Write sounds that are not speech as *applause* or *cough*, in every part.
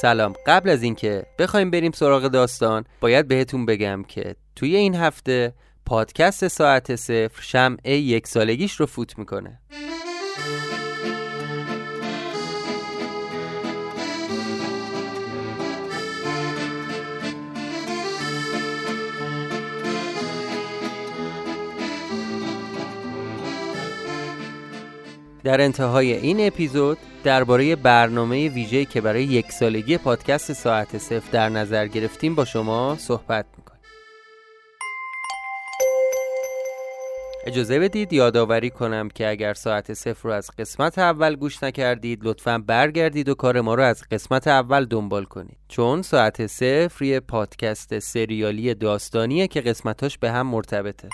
سلام. قبل از اینکه بخوایم بریم سراغ داستان باید بهتون بگم که توی این هفته پادکست ساعت صفر شمع یک سالگیش رو فوت می‌کنه. در انتهای این اپیزود درباره برنامه ویژه‌ای که برای یک سالگی پادکست ساعت صفر در نظر گرفتیم با شما صحبت می‌کنیم. اجازه بدید یادآوری کنم که اگر ساعت صفر رو از قسمت اول گوش نکردید لطفا برگردید و کار ما رو از قسمت اول دنبال کنید. چون ساعت صفر یه پادکست سریالی داستانیه که قسمتاش به هم مرتبطه.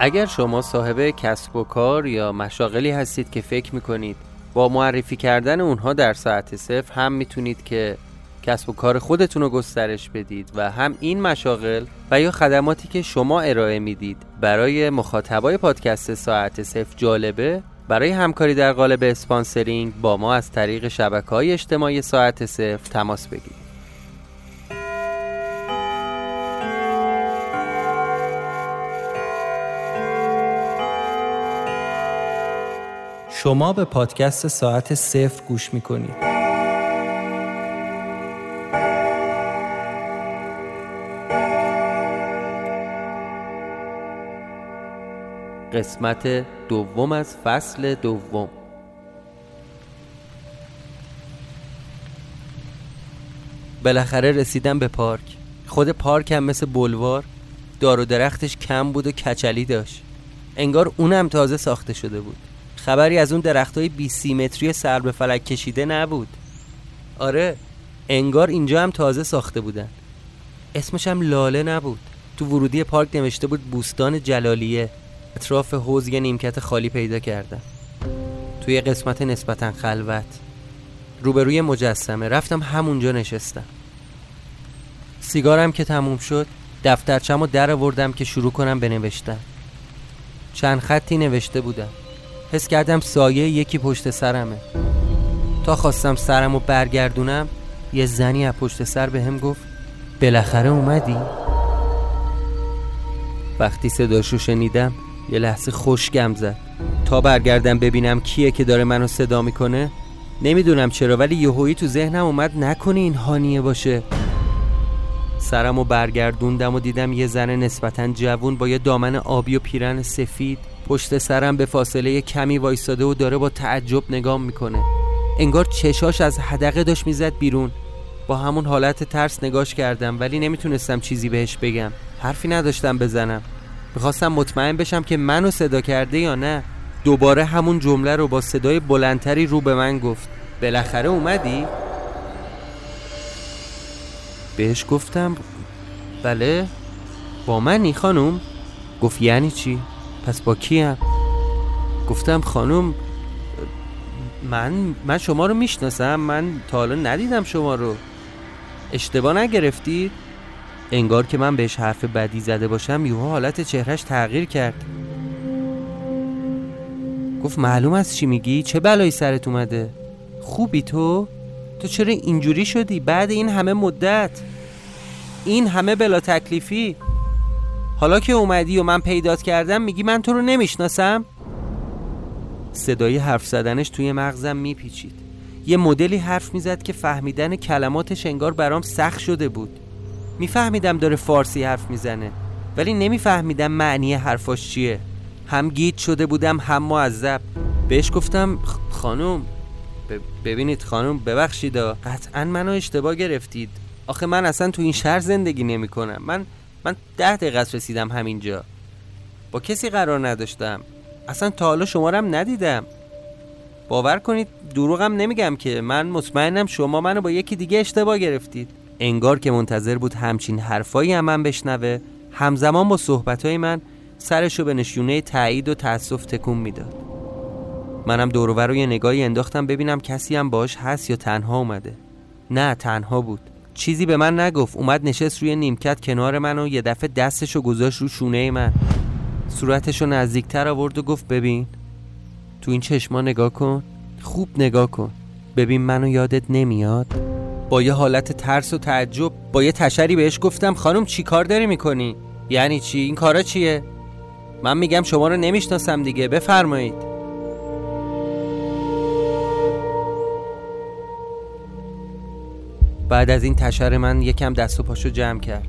اگر شما صاحب کسب و کار یا مشاغلی هستید که فکر می‌کنید با معرفی کردن اونها در ساعت صفر هم می‌تونید که کسب و کار خودتون رو گسترش بدید و هم این مشاغل و یا خدماتی که شما ارائه می‌دید برای مخاطبای پادکست ساعت صفر جالبه برای همکاری در قالب اسپانسرینگ با ما از طریق شبکه های اجتماعی ساعت صفر تماس بگیرید. شما به پادکست ساعت صفر گوش می‌کنید. قسمت دوم از فصل دوم. بالاخره رسیدم به پارک. خود پارک هم مثل بلوار دار و درختش کم بود و کچلی داشت. انگار اونم تازه ساخته شده بود. خبری از اون درخت های بی سیمتری سر به فلک کشیده نبود. آره انگار اینجا هم تازه ساخته بودن. اسمش هم لاله نبود. تو ورودی پارک نوشته بود بوستان جلالیه. اطراف حوز یه نیمکت خالی پیدا کردم توی قسمت نسبتا خلوت. روبروی مجسمه. رفتم همونجا نشستم. سیگارم که تموم شد دفترچم و در آوردم که شروع کنم بنوشتن چند خطی نوشته بودم. حس کردم سایه یکی پشت سرمه. تا خواستم سرم رو برگردونم یه زنی از پشت سر به گفت بالاخره اومدی؟ وقتی صداشو شنیدم یه لحظه خوشگم زد. تا برگردم ببینم کیه که داره منو صدا می‌کنه نمی‌دونم چرا ولی یهویی تو ذهنم اومد نکنه این هانیه باشه. سرم و برگردوندم و دیدم یه زن نسبتا جوون با یه دامن آبی و پیرن سفید. پشت سرم به فاصله کمی وایستاده و داره با تعجب نگام می‌کنه. انگار چشاش از حدقه داشت می‌زد بیرون. با همون حالت ترس نگاش کردم ولی نمی‌تونستم چیزی بهش بگم. حرفی نداشتم بزنم. می‌خواستم مطمئن بشم که منو صدا کرده یا نه. دوباره همون جمله رو با صدای بلندتری رو به من گفت. بالاخره اومدی؟ بهش گفتم بله با منی خانم گفت یعنی چی؟ پس با کیم؟ گفتم خانم من من شما رو می‌شناسم من تا حالا ندیدم شما رو. اشتباه نگرفتید انگار که من بهش حرف بدی زده باشم یوها حالت چهرش تغییر کرد. گفت معلوم است چی میگی چه بلایی سرت اومده؟ خوبی تو؟ تو چرا اینجوری شدی؟ بعد این همه مدت. این همه بلا تکلیفی. حالا که اومدی و من پیدات کردم میگی من تو رو نمی‌شناسم؟ صدای حرف زدنش توی مغزم میپیچید. یه مدلی حرف می‌زد که فهمیدن کلماتش انگار برام سخت شده بود. میفهمیدم داره فارسی حرف می‌زنه ولی نمیفهمیدم معنی حرفاش چیه. هم گیت شده بودم هم معذب. بهش گفتم خانم ببینید خانم ببخشید قطعا منو اشتباه گرفتید. آخه من اصلا تو این شهر زندگی نمی کنم. من من ده دقیقه رسیدم همینجا. با کسی قرار نداشتم. اصلا تا حالا شما هم ندیدم. باور کنید دروغم نمیگم که من مطمئنم شما منو با یکی دیگه اشتباه گرفتید. انگار که منتظر بود همچین حرفایی هم من بشنوه. همزمان با صحبتهای من سرشو به نشونه تایید و تأسف تکون می‌داد. منم دورور رو یه نگاهی انداختم ببینم کسی هم باش هست یا تنها اومده. نه تنها بود. چیزی به من نگفت. اومد نشست روی نیمکت کنار من و یه دفعه دستشو گذاشت رو شونه من. صورتشو نزدیکتر آورد و گفت ببین تو این چشما نگاه کن. خوب نگاه کن. ببین منو یادت نمیاد. با یه حالت ترس و تعجب با یه تشری بهش گفتم خانم چی کار داری می‌کنی؟ یعنی چی؟ این کارا چیه؟ من میگم شما رو نمی‌شناسم دیگه بفرمایید. بعد از این تشر من یکم دست و پاشو جمع کرد.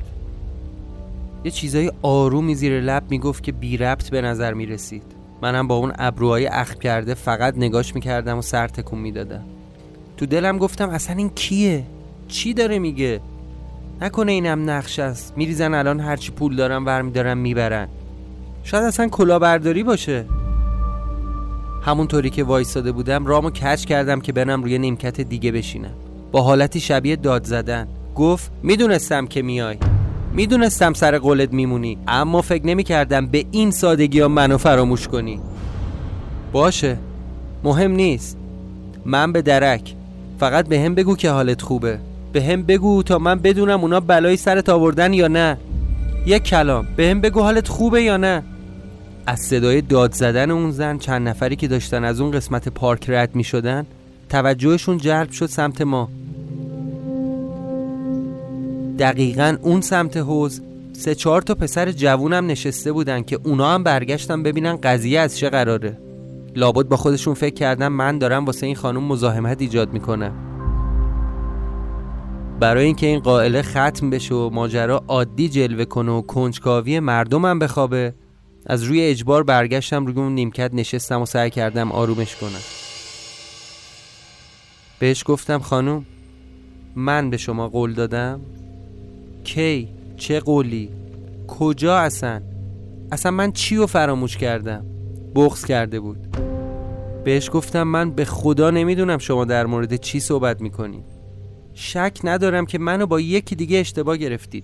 یه چیزای آرومی زیر لب می‌گفت که بی ربط به نظر می‌رسید. منم با اون ابروهای اخ کرده فقط نگاش می‌کردم و سر تکون می‌دادم. تو دلم گفتم اصلا این کیه؟ چی داره میگه؟ نکنه اینم نقش است. میریزن الان هرچی پول دارم برمیدارم می‌برن. شاید اصلا کلاهبرداری باشه. همونطوری که وایستاده بودم رامو کچ کردم که برم روی نیمکت دیگه بشینم. با حالتی شبیه داد زدن. گفت می‌دونستم که میای. می‌دونستم سر قولت میمونی اما فکر نمی‌کردم به این سادگی ها منو فراموش کنی. باشه مهم نیست. من به درک. فقط به هم بگو که حالت خوبه. به هم بگو تا من بدونم اونا بلایی سرت آوردن یا نه. یک کلام. به هم بگو حالت خوبه یا نه. از صدای داد زدن اون زن چند نفری که داشتن از اون قسمت پارک رد می شدن توجهشون جلب شد سمت ما. دقیقا اون سمت حوز سه چهار تا پسر جوونم نشسته بودن که اونا هم برگشتن ببینن قضیه از چه قراره. لابد با خودشون فکر کردن من دارم واسه این خانم مزاحمت ایجاد می‌کنم. برای اینکه این قائله ختم بشه و ماجرا عادی جلوه کنه و کنجکاوی مردمم بخوابه از روی اجبار برگشتم روی اون نیمکت نشستم و سعی کردم آرومش کنم. بهش گفتم خانم من به شما قول دادم؟ کی؟ چه قولی؟ کجا اصلا اصلا من چی رو فراموش کردم؟ بغض کرده بود. بهش گفتم من به خدا نمی‌دونم شما در مورد چی صحبت می‌کنید. شک ندارم که منو با یکی دیگه اشتباه گرفتید.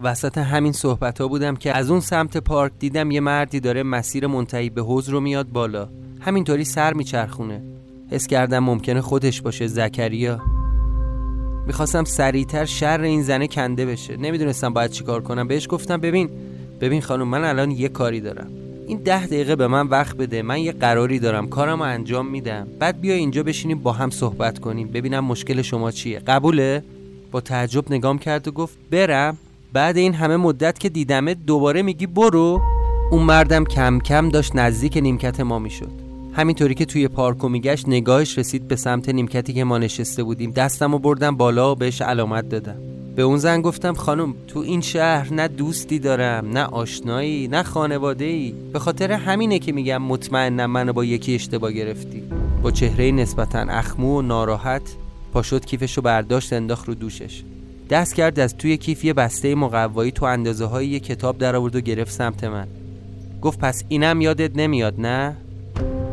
وسط همین صحبت ها بودم که از اون سمت پارک دیدم یه مردی داره مسیر منتهی به حوز رو میاد بالا. همینطوری سر میچرخونه. حس کردم ممکنه خودش باشه زکریا. می‌خواستم سریعتر شر این زنه کنده بشه. نمی‌دونستم باید چیکار کنم. بهش گفتم ببین ببین خانم من الان یه کاری دارم. این ده دقیقه به من وقت بده. من یه قراری دارم. کارم رو انجام میدم. بعد بیا اینجا بشینیم با هم صحبت کنیم. ببینم مشکل شما چیه. قبوله؟ با تعجب نگام کرد و گفت برم. بعد این همه مدت که دیدمت دوباره میگی برو. اون مردم کم کم داشت نزدیک نیمکت ما می‌شد. همینطوری که توی پارکو میگشت نگاهش رسید به سمت نیمکتی که ما نشسته بودیم. دستم و بردم بالا و بهش علامت دادم. به اون زن گفتم خانم تو این شهر نه دوستی دارم نه آشنایی نه خانواده ای به خاطر همینه که میگم مطمئنم منو با یکی اشتباه گرفتی. با چهره نسبتا اخمو و ناراحت پاشد کیفشو برداشت انداخت رو دوشش. دست کرد از توی کیف یه بسته مقوایی تو اندازه های یه کتاب در آورد و گرفت سمت من. گفت پس اینم یادت نمیاد نه؟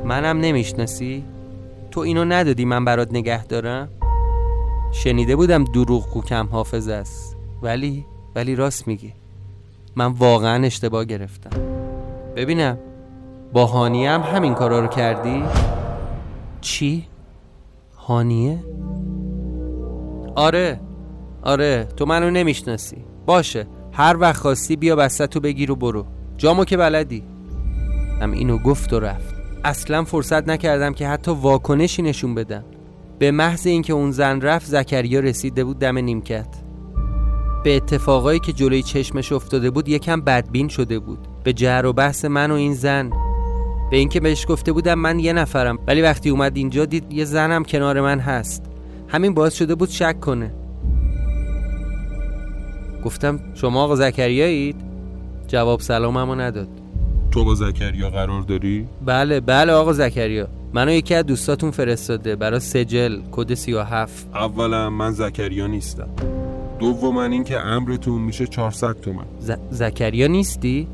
منم نمی‌شناسی؟ تو اینو ندادی من برات نگه دارم؟ شنیده بودم دروغ کو کم حافظ است. ولی ولی راست میگی. من واقعا اشتباه گرفتم. ببینم با هانیه هم همین کارا رو کردی؟ چی؟ هانیه؟ آره آره تو منو نمی‌شناسی. باشه هر وقت خواستی بیا بسته تو بگیر و برو. جامو که بلدی. هم اینو گفت و رفت. اصلا فرصت نکردم که حتی واکنشی نشون بدم. به محض اینکه اون زن رفت زکریا رسیده بود دم نیمکت. به اتفاقایی که جلوی چشمش افتاده بود یکم بدبین شده بود. به جر و بحث من و این زن. به اینکه بهش گفته بودم من یه نفرم. ولی وقتی اومد اینجا دید یه زنم کنار من هست. همین باعث شده بود شک کنه. گفتم شما آقا زکریایید؟ جواب سلاممو نداد. تو با زکریا قرار داری؟ بله بله آقا زکریا. منو یکی از دوستاتون فرستاده برای سجل کد 37 اولا من زکریا نیستم. دوما اینکه امرتون میشه 400 تومن. ز... زکریا نیستی؟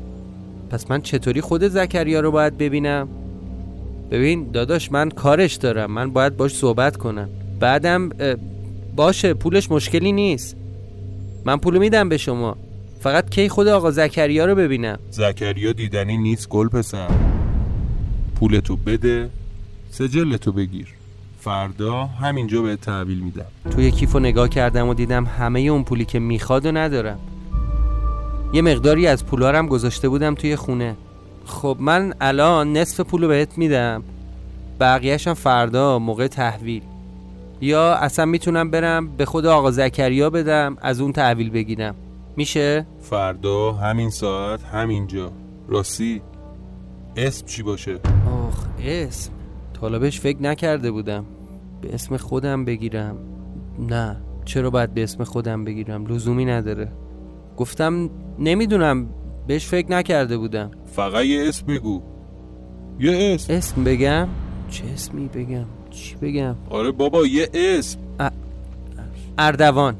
پس من چطوری خود زکریا رو باید ببینم؟ ببین داداش من کارش دارم. من باید باش صحبت کنم. بعدم باشه پولش مشکلی نیست. من پول میدم به شما. فقط کی خود آقا زکریا رو ببینم زکریا دیدنی نیست گل پسر. پولتو بده سجلتو بگیر. فردا همینجا به تحویل میدم. توی کیف رو نگاه کردم و دیدم همه اون پولی که می‌خواد و ندارم یه مقداری از پولارم گذاشته بودم توی خونه. خب من الان نصف پول رو بهت میدم. بقیهشم فردا موقع تحویل. یا اصلا می‌تونم برم به خود آقا زکریا بدم از اون تحویل بگیرم. میشه؟ فردا همین ساعت همینجا. راستی اسم چی باشه؟ آخ اسم. طالبش فکر نکرده بودم. به اسم خودم بگیرم. نه چرا باید به اسم خودم بگیرم؟ لزومی نداره. گفتم نمی‌دونم. بهش فکر نکرده بودم. فقط یه اسم بگو. یه اسم. اسم بگم؟ چه اسمی بگم؟ چی بگم؟ آره بابا یه اسم. اردوان.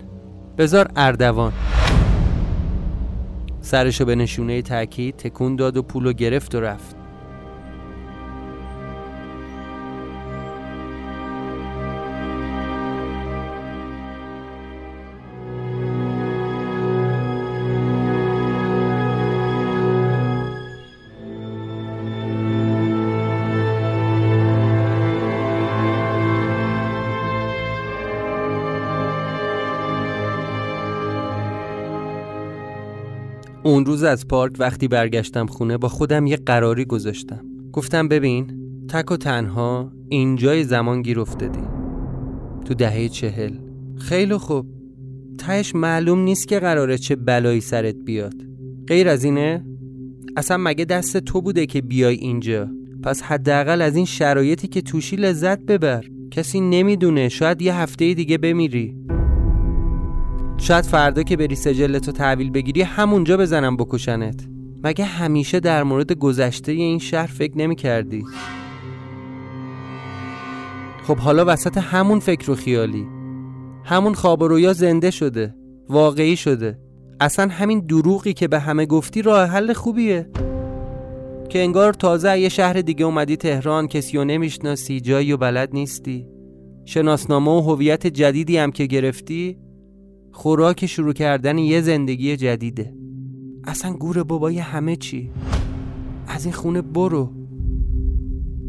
بذار اردوان. سرشو به نشونه تاکید تکون داد و پولو گرفت و رفت. اون روز از پارک وقتی برگشتم خونه با خودم یه قراری گذاشتم. گفتم ببین تک و تنها اینجای زمان گیر افتادی. تو دهه چهل. خیلی خوب. تهش معلوم نیست که قراره چه بلایی سرت بیاد. غیر از اینه اصلا مگه دست تو بوده که بیای اینجا؟ پس حداقل از این شرایطی که توشی لذت ببر. کسی نمی‌دونه شاید یه هفته دیگه بمیری. شاید فردا که بری سجلتو تحویل بگیری همونجا بزنم بکشنت. مگه همیشه در مورد گذشته این شهر فکر نمی کردی؟ خب حالا وسط همون فکر و خیالی. همون خواب و رویا زنده شده واقعی شده. اصلا همین دروغی که به همه گفتی راه حل خوبیه. که انگار تازه یه شهر دیگه اومدی تهران کسی رو نمی‌شناسی جایی و بلد نیستی. شناسنامه و هویت جدیدی هم که گرفتی خوراک شروع کردن یه زندگی جدیده. اصلا گور بابای همه چی؟ از این خونه برو.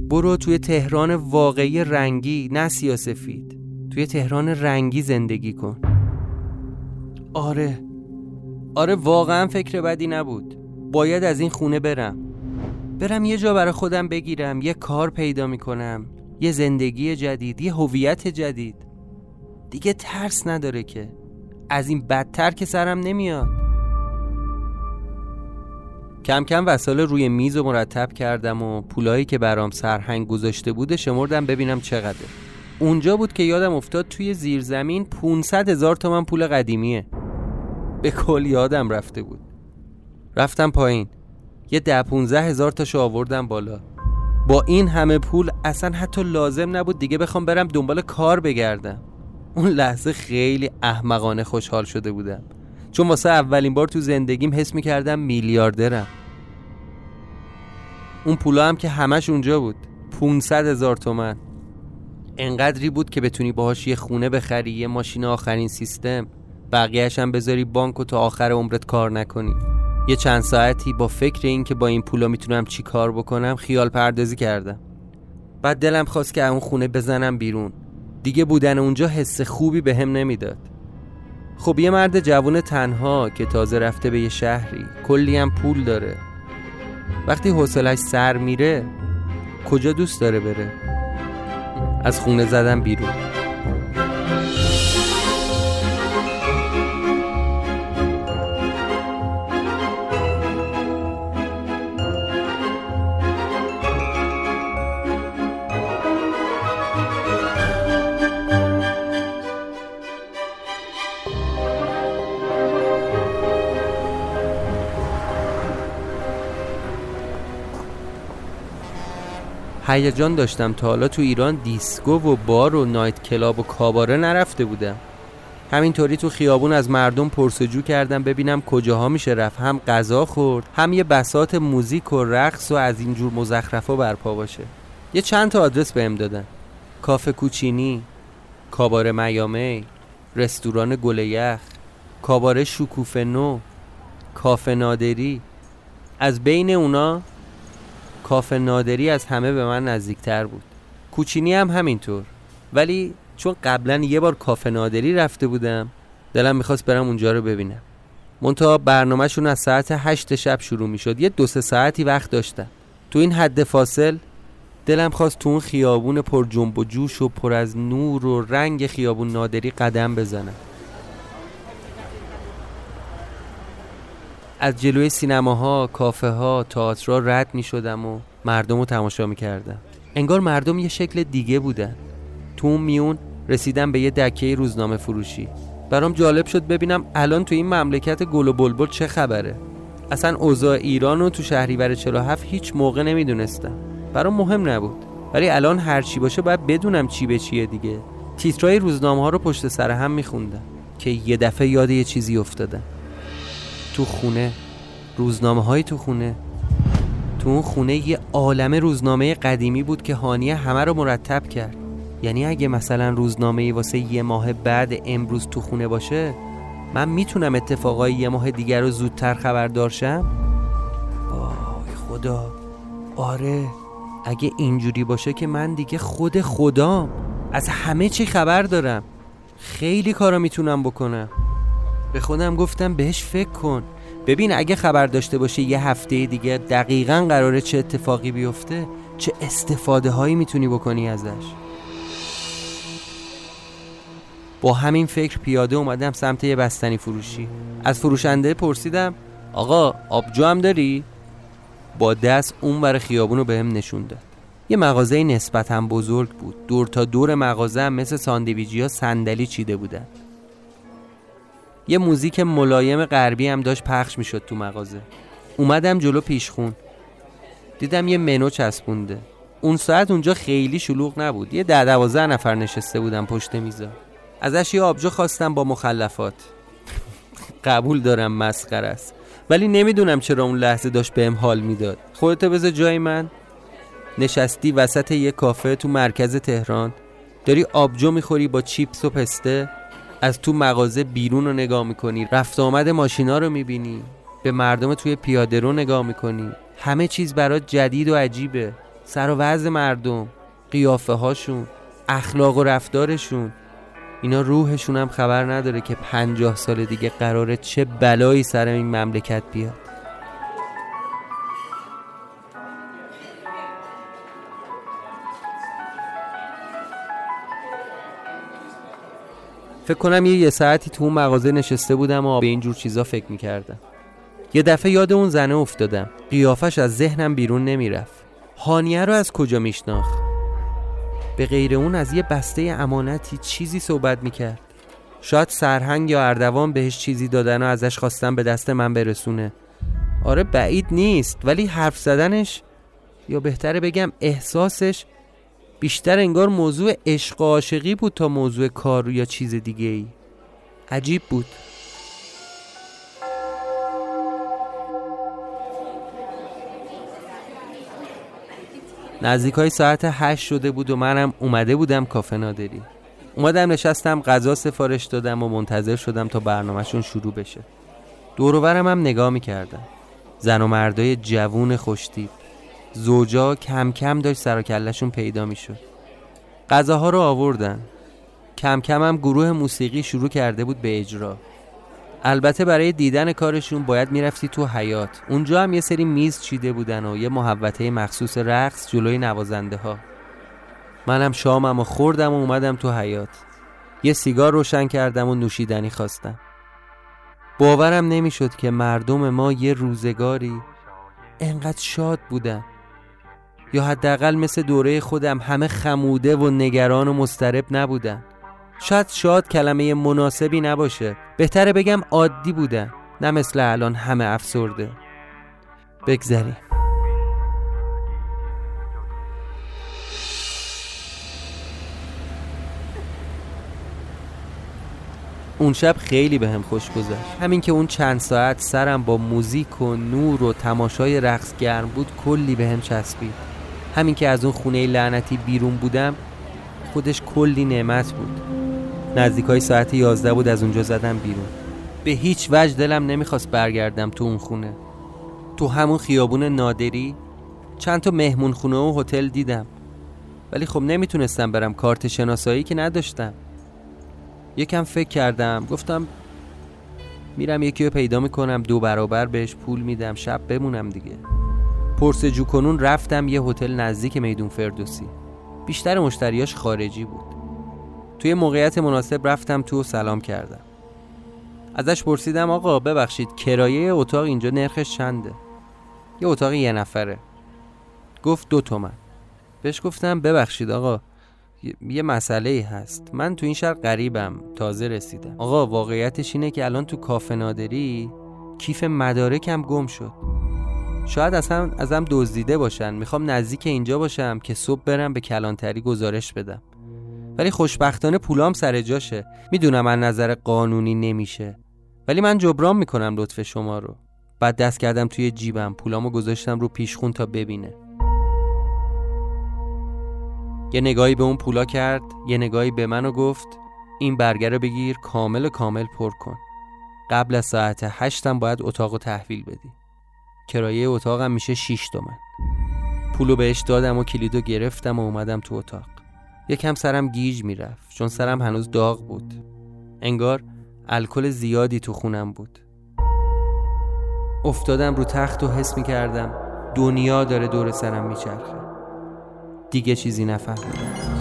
برو توی تهران واقعی رنگی نه سیاسفید. توی تهران رنگی زندگی کن. آره. آره واقعا فکر بدی نبود. باید از این خونه برم. برم یه جا برای خودم بگیرم یه کار پیدا می‌کنم یه زندگی جدید یه هویت جدید. دیگه ترس نداره که. از این بدتر که سرم نمیاد. کم کم وسایل روی میز و مرتب کردم و پولایی که برام سرهنگ گذاشته بوده شمردم ببینم چقدر اونجا بود که یادم افتاد توی زیرزمین 500 هزار تومن پول قدیمیه. به کل یادم رفته بود. رفتم پایین. یه ده 15 هزار تاشو آوردم بالا. با این همه پول اصلا حتی لازم نبود دیگه بخوام برم دنبال کار بگردم. اون لحظه خیلی احمقانه خوشحال شده بودم. چون واسه اولین بار تو زندگیم حس می‌کردم میلیاردرم. اون پولا هم که همش اونجا بود. 500 هزار تومن. انقدری بود که بتونی باهاش یه خونه بخری یه ماشین آخرین سیستم. بقیهش هم بذاری بانک و تا آخر عمرت کار نکنی. یه چند ساعتی با فکر این که با این پولا می‌تونم چی کار بکنم خیال پردازی کردم. بعد دلم خواست که اون خونه بزنم بیرون. دیگه بودن اونجا حس خوبی به هم نمی‌داد. خب یه مرد جوون تنها که تازه رفته به یه شهری کلی هم پول داره. وقتی حوصلش سر میره کجا دوست داره بره؟ از خونه زدم بیرون. هیجان داشتم تا حالا تو ایران دیسکو و بار و night club و کاباره نرفته بودم. همینطوری تو خیابون از مردم پرس‌وجو کردم ببینم کجاها میشه رفت. هم غذا خورد هم یه بسات موزیک و رقص و از اینجور مزخرفا برپا باشه. یه چند تا آدرس بهم دادن. کافه کوچینی کاباره میامی رستوران گل یخ کاباره شکوفه نو کافه نادری. از بین اونا کافه نادری از همه به من نزدیکتر بود. کوچینی هم همینطور. ولی چون قبلا یه بار کافه نادری رفته بودم دلم می‌خواست برم اونجا رو ببینم. منتها برنامهشون از ساعت هشت شب شروع می‌شد. یه دو سه ساعتی وقت داشتم. تو این حد فاصل دلم خواست تو اون خیابون پر جنب و جوش و پر از نور و رنگ خیابون نادری قدم بزنم. از جلوی سینماها، کافه ها، تئاترها رد می شدم و مردم رو تماشا می کردم انگار مردم یه شکل دیگه بودن. تو اون میون رسیدم به یه دکه روزنامه فروشی. برام جالب شد ببینم الان تو این مملکت گل و بلبل چه خبره. اصلا اوضاع ایران رو تو شهریور 47 هیچ موقع نمی‌دونستم. برام مهم نبود. ولی الان هر چی باشه باید بدونم چی به چیه دیگه. تیترای روزنامه ها رو پشت سر هم میخوندم که یه دفعه یاد یه چیزی افتادم. تو خونه روزنامه های تو خونه. تو اون خونه یه عالم روزنامه قدیمی بود که هانیه همه رو مرتب کرد. یعنی اگه مثلا روزنامه واسه یه ماه بعد امروز تو خونه باشه من می‌تونم اتفاقای یه ماه دیگر رو زودتر خبر دارشم؟ وای خدا. آره اگه اینجوری باشه که من دیگه خود خدام. از همه چی خبر دارم. خیلی کارا می‌تونم بکنم. به خودم گفتم بهش فکر کن. ببین اگه خبر داشته باشه یه هفته دیگه دقیقا قراره چه اتفاقی بیفته چه استفاده هایی می‌تونی بکنی ازش. با همین فکر پیاده اومدم سمت یه بستنی فروشی. از فروشنده پرسیدم آقا آبجو هم داری؟ با دست اون بر خیابون رو بهم نشون داد. یه مغازه نسبتا بزرگ بود. دور تا دور مغازه هم مثل ساندویجی ها صندلی چیده بودن. یه موزیک ملایم غربی هم داشت پخش می‌شد تو مغازه. اومدم جلو پیشخون. دیدم یه منو چسبونده. اون ساعت اونجا خیلی شلوغ نبود. یه ده دوازده نفر نشسته بودم پشت میزا ازش یه آبجو خواستم با مخلفات. *laughs* قبول دارم مسخر است. ولی نمی‌دونم چرا اون لحظه داشت بهم حال می‌داد. خودتو بذار جای من. نشستی وسط یه کافه تو مرکز تهران. داری آبجو می‌خوری با چیپس و پسته؟ از تو مغازه بیرون رو نگاه می‌کنی. رفت آمد ماشینا رو می‌بینی. به مردم توی پیاده رو نگاه می‌کنی. همه چیز برات جدید و عجیبه. سر و وضع مردم قیافه هاشون اخلاق و رفتارشون. اینا روحشون هم خبر نداره که پنجاه سال دیگه قراره چه بلایی سر این مملکت بیاد. فکر کنم یه یه ساعتی تو اون مغازه نشسته بودم و به اینجور چیزا فکر می‌کردم. یه دفعه یاد اون زنه افتادم. قیافش از ذهنم بیرون نمی‌رفت. هانیه رو از کجا میشناخت؟ به غیر اون از یه بسته امانتی چیزی صحبت می‌کرد. شاید سرهنگ یا اردوان بهش چیزی دادن و ازش خواستن به دست من برسونه. آره بعید نیست ولی حرف زدنش یا بهتره بگم احساسش بیشتر انگار موضوع عشق و عاشقی بود تا موضوع کار یا چیز دیگه ای. عجیب بود. نزدیک های ساعت هشت شده بود و منم اومده بودم کافه نادری. اومدم نشستم غذا سفارش دادم و منتظر شدم تا برنامهشون شروع بشه. دوروبرم هم نگاه می‌کردم. زن و مردای جوون خوشتیب زوجا کم کم داشت سر کلشون پیدا می‌شد. غذاها رو آوردن. کم کم هم گروه موسیقی شروع کرده بود به اجرا. البته برای دیدن کارشون باید می‌رفتی تو حیات اونجا هم یه سری میز چیده بودن و یه محوطه مخصوص رقص جلوی نوازنده ها منم شامم و خوردم و اومدم تو حیات یه سیگار روشن کردم و نوشیدنی خواستم. باورم نمی‌شد که مردم ما یه روزگاری انقدر شاد بودن. یا حداقل مثل دوره خودم همه خموده و نگران و مسترب نبودن. شاید شاد کلمه مناسبی نباشه. بهتره بگم عادی بودن نه مثل الان همه افسرده. بگذریم. اون شب خیلی به هم خوش گذشت. همین که اون چند ساعت سرم با موزیک و نور و تماشای رقص گرم بود کلی به هم چسبید. همین که از اون خونه لعنتی بیرون بودم خودش کلی نعمت بود. نزدیک های ساعت 11 بود از اونجا زدم بیرون. به هیچ وجه دلم نمی‌خواست برگردم تو اون خونه. تو همون خیابون نادری چند تا مهمون خونه و هتل دیدم. ولی خب نمی‌تونستم برم کارت شناسایی که نداشتم. یکم فکر کردم گفتم میرم یکی رو پیدا می‌کنم دو برابر بهش پول میدم شب بمونم دیگه. پرسجو کنون رفتم یه هتل نزدیک میدون فردوسی. بیشتر مشتریاش خارجی بود. توی موقعیت مناسب رفتم تو و سلام کردم. ازش پرسیدم آقا ببخشید کرایه اتاق اینجا نرخش چنده؟ یه اتاق یه نفره. گفت دو تومن. بهش گفتم ببخشید آقا یه مسئله هست. من تو این شهر غریبم تازه رسیدم. آقا واقعیتش اینه که الان تو کافه نادری کیف مدارکم گم شد. شاید اصلا ازم دزدیده باشن. می‌خوام نزدیک اینجا باشم که صبح برم به کلانتری گزارش بدم. ولی خوشبختانه پولام سر جاشه. می‌دونم من نظر قانونی نمیشه. ولی من جبران می‌کنم لطف شما رو. بعد دست کردم توی جیبم. پولامو گذاشتم رو پیشخون تا ببینه. یه نگاهی به اون پولا کرد. یه نگاهی به من و گفت. این برگر رو بگیر کامل کامل پر کن. قبل از ساعت هشتم باید اتاق تحویل بدی. کرایه اتاقم میشه 6 تومن. پولو بهش دادم و کلیدو گرفتم و اومدم تو اتاق. یکم سرم گیج می‌رفت چون سرم هنوز داغ بود. انگار الکل زیادی تو خونم بود. افتادم رو تخت و حس می‌کردم دنیا داره دور سرم میچرخه. دیگه چیزی نفهمیدم.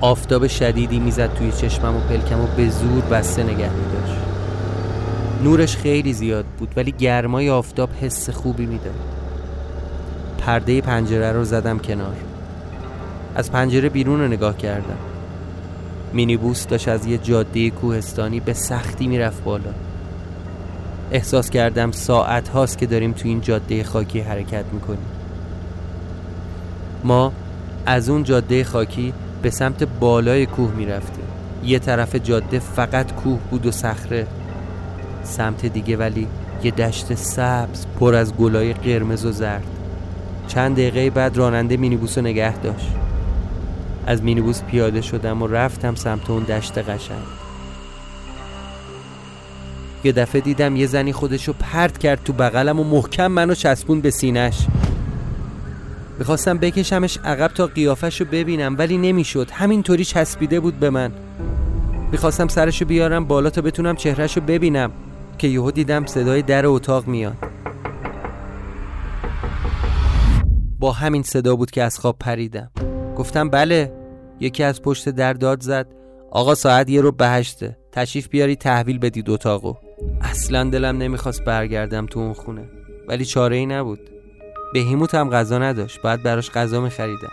آفتاب شدیدی می‌زد توی چشمم و پلکم و به زور بسته نگه میداشت. نورش خیلی زیاد بود ولی گرمای آفتاب حس خوبی می‌داد. پرده پنجره رو زدم کنار. از پنجره بیرون رو نگاه کردم. مینیبوس داشت از یه جاده کوهستانی به سختی می‌رفت بالا. احساس کردم ساعت هاست که داریم تو این جاده خاکی حرکت می‌کنیم. ما از اون جاده خاکی به سمت بالای کوه می‌رفتیم یه طرف جاده فقط کوه بود و صخره. سمت دیگه ولی یه دشت سبز پر از گلای قرمز و زرد. چند دقیقه بعد راننده مینیبوس رو نگه داشت. از مینیبوس پیاده شدم و رفتم سمت اون دشت قشنگ. یه دفعه دیدم یه زنی خودشو پرت کرد تو بغلم و محکم منو چسبون به سینش می‌خواستم بکشمش عقب تا قیافش رو ببینم ولی نمی‌شد. همینطوری چسبیده بود به من. می‌خواستم سرشو بیارم بالا تا بتونم چهرش رو ببینم که یهو دیدم صدای در اتاق میاد. با همین صدا بود که از خواب پریدم. گفتم بله. یکی از پشت در داد زد. آقا ساعت یه رو به تشریف بیاری تحویل بدید اتاقو. اصلا دلم نمی‌خواست برگردم تو اون خونه. ولی چاره ای نبود. بهیموت هم غذا نداشت. باید براش غذا میخریدم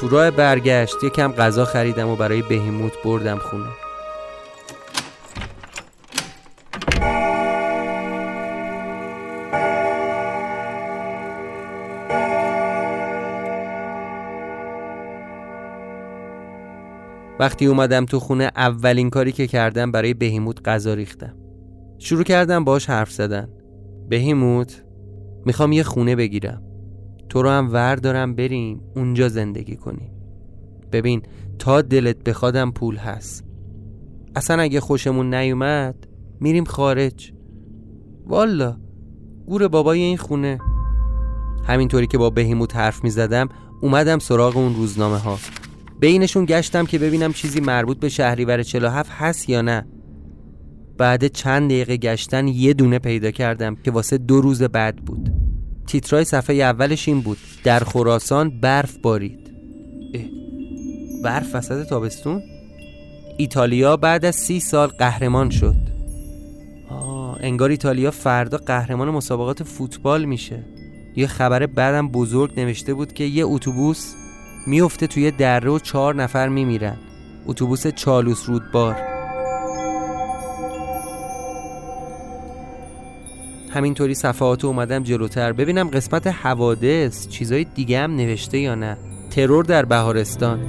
تو راه برگشت یکم غذا خریدم و برای بهیموت بردم خونه. وقتی اومدم تو خونه اولین کاری که کردم برای بهیموت غذا ریختم. شروع کردم باش حرف زدن. بهیموت می‌خوام یه خونه بگیرم. تو رو هم ور دارم بریم اونجا زندگی کنیم. ببین تا دلت بخوادم پول هست. اصلا اگه خوشمون نیومد میریم خارج. والا گور بابای این خونه. همینطوری که با بهیموت حرف می‌زدم اومدم سراغ اون روزنامه ها بینشون گشتم که ببینم چیزی مربوط به شهریور 47 هست یا نه. بعد چند دقیقه گشتن یه دونه پیدا کردم که واسه دو روز بعد بود. تیترای صفحه اولش این بود در خراسان برف بارید. برف وسط تابستون؟ ایتالیا بعد از سی سال قهرمان شد. آه انگار ایتالیا فردا قهرمان مسابقات فوتبال میشه. یه خبر بعدم بزرگ نوشته بود که یه اتوبوس میفته توی دره و چهار نفر میمیرن. اتوبوس چالوس رودبار. همینطوری صفحات اومدم جلوتر. ببینم قسمت حوادث چیزای دیگه هم نوشته یا نه. ترور در بهارستان.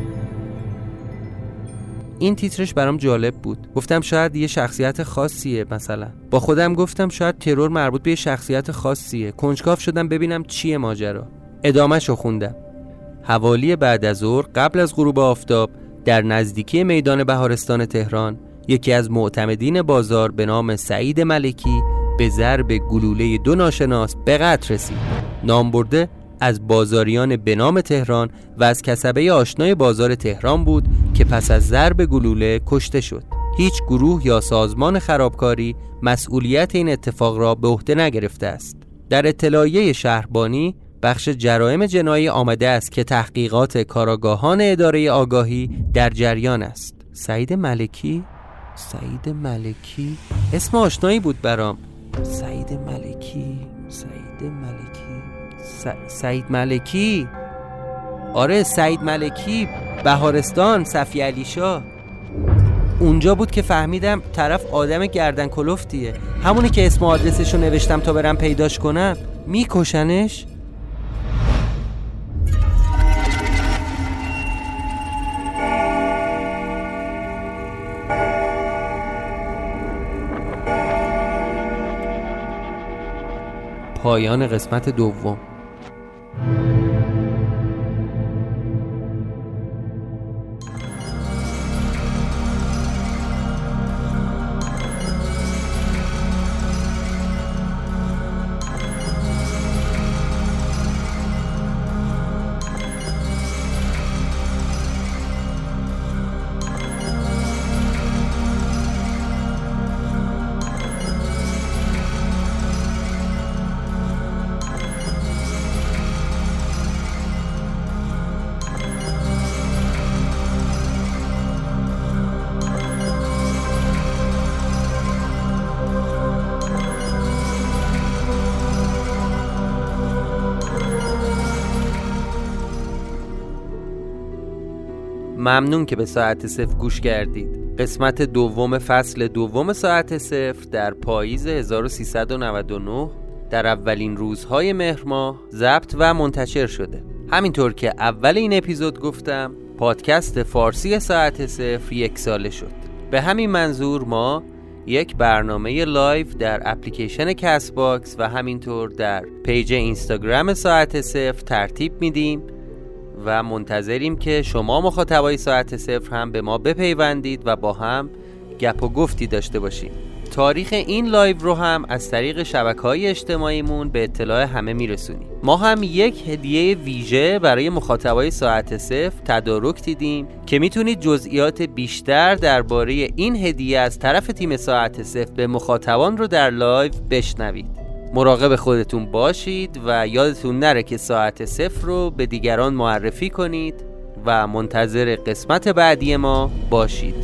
این تیترش برام جالب بود. گفتم شاید یه شخصیت خاصیه مثلا. با خودم گفتم شاید ترور مربوط به یه شخصیت خاصیه. کنجکاف شدم ببینم چیه ماجرا. ادامهش رو خوندم. حوالی بعد از ظهر قبل از غروب آفتاب در نزدیکی میدان بهارستان تهران یکی از معتمدین بازار به نام سعید ملکی به ضرب گلوله دو ناشناس به قتل رسید. نام برده از بازاریان به نام تهران و از کسبه آشنای بازار تهران بود که پس از ضرب گلوله کشته شد. هیچ گروه یا سازمان خرابکاری مسئولیت این اتفاق را به عهده نگرفته است. در اطلاعیه شهربانی بخش جرائم جنایی آمده است که تحقیقات کاراگاهان اداره آگاهی در جریان است. سعید ملکی؟ سعید ملکی؟ اسم آشنایی بود برام. سعید ملکی؟ سعید ملکی؟ س... سعید ملکی؟ آره سعید ملکی بهارستان صفی علیشا اونجا بود که فهمیدم طرف آدم گردن کلفتیه همونی که اسم آدرسشو نوشتم تا برم پیداش کنم. میکشنش؟ پایان قسمت دوم. ممنون که به ساعت صفر گوش کردید. قسمت دوم فصل دوم ساعت صفر در پاییز 1399 در اولین روزهای مهر ماه ضبط و منتشر شده. همینطور که اول این اپیزود گفتم پادکست فارسی ساعت صفر یک ساله شد. به همین منظور ما یک برنامه live در اپلیکیشن Castbox و همینطور در page اینستاگرام ساعت صفر ترتیب میدیم. و منتظریم که شما مخاطبای ساعت صفر هم به ما بپیوندید و با هم گپ و گفتی داشته باشیم. تاریخ این live رو هم از طریق شبکه های اجتماعیمون به اطلاع همه میرسونیم. ما هم یک هدیه ویژه برای مخاطبای ساعت صفر تدارک دیدیم که می‌تونید جزئیات بیشتر درباره این هدیه از طرف تیم ساعت صفر به مخاطبان رو در live بشنوید. مراقب خودتون باشید و یادتون نره که ساعت صفر رو به دیگران معرفی کنید و منتظر قسمت بعدی ما باشید.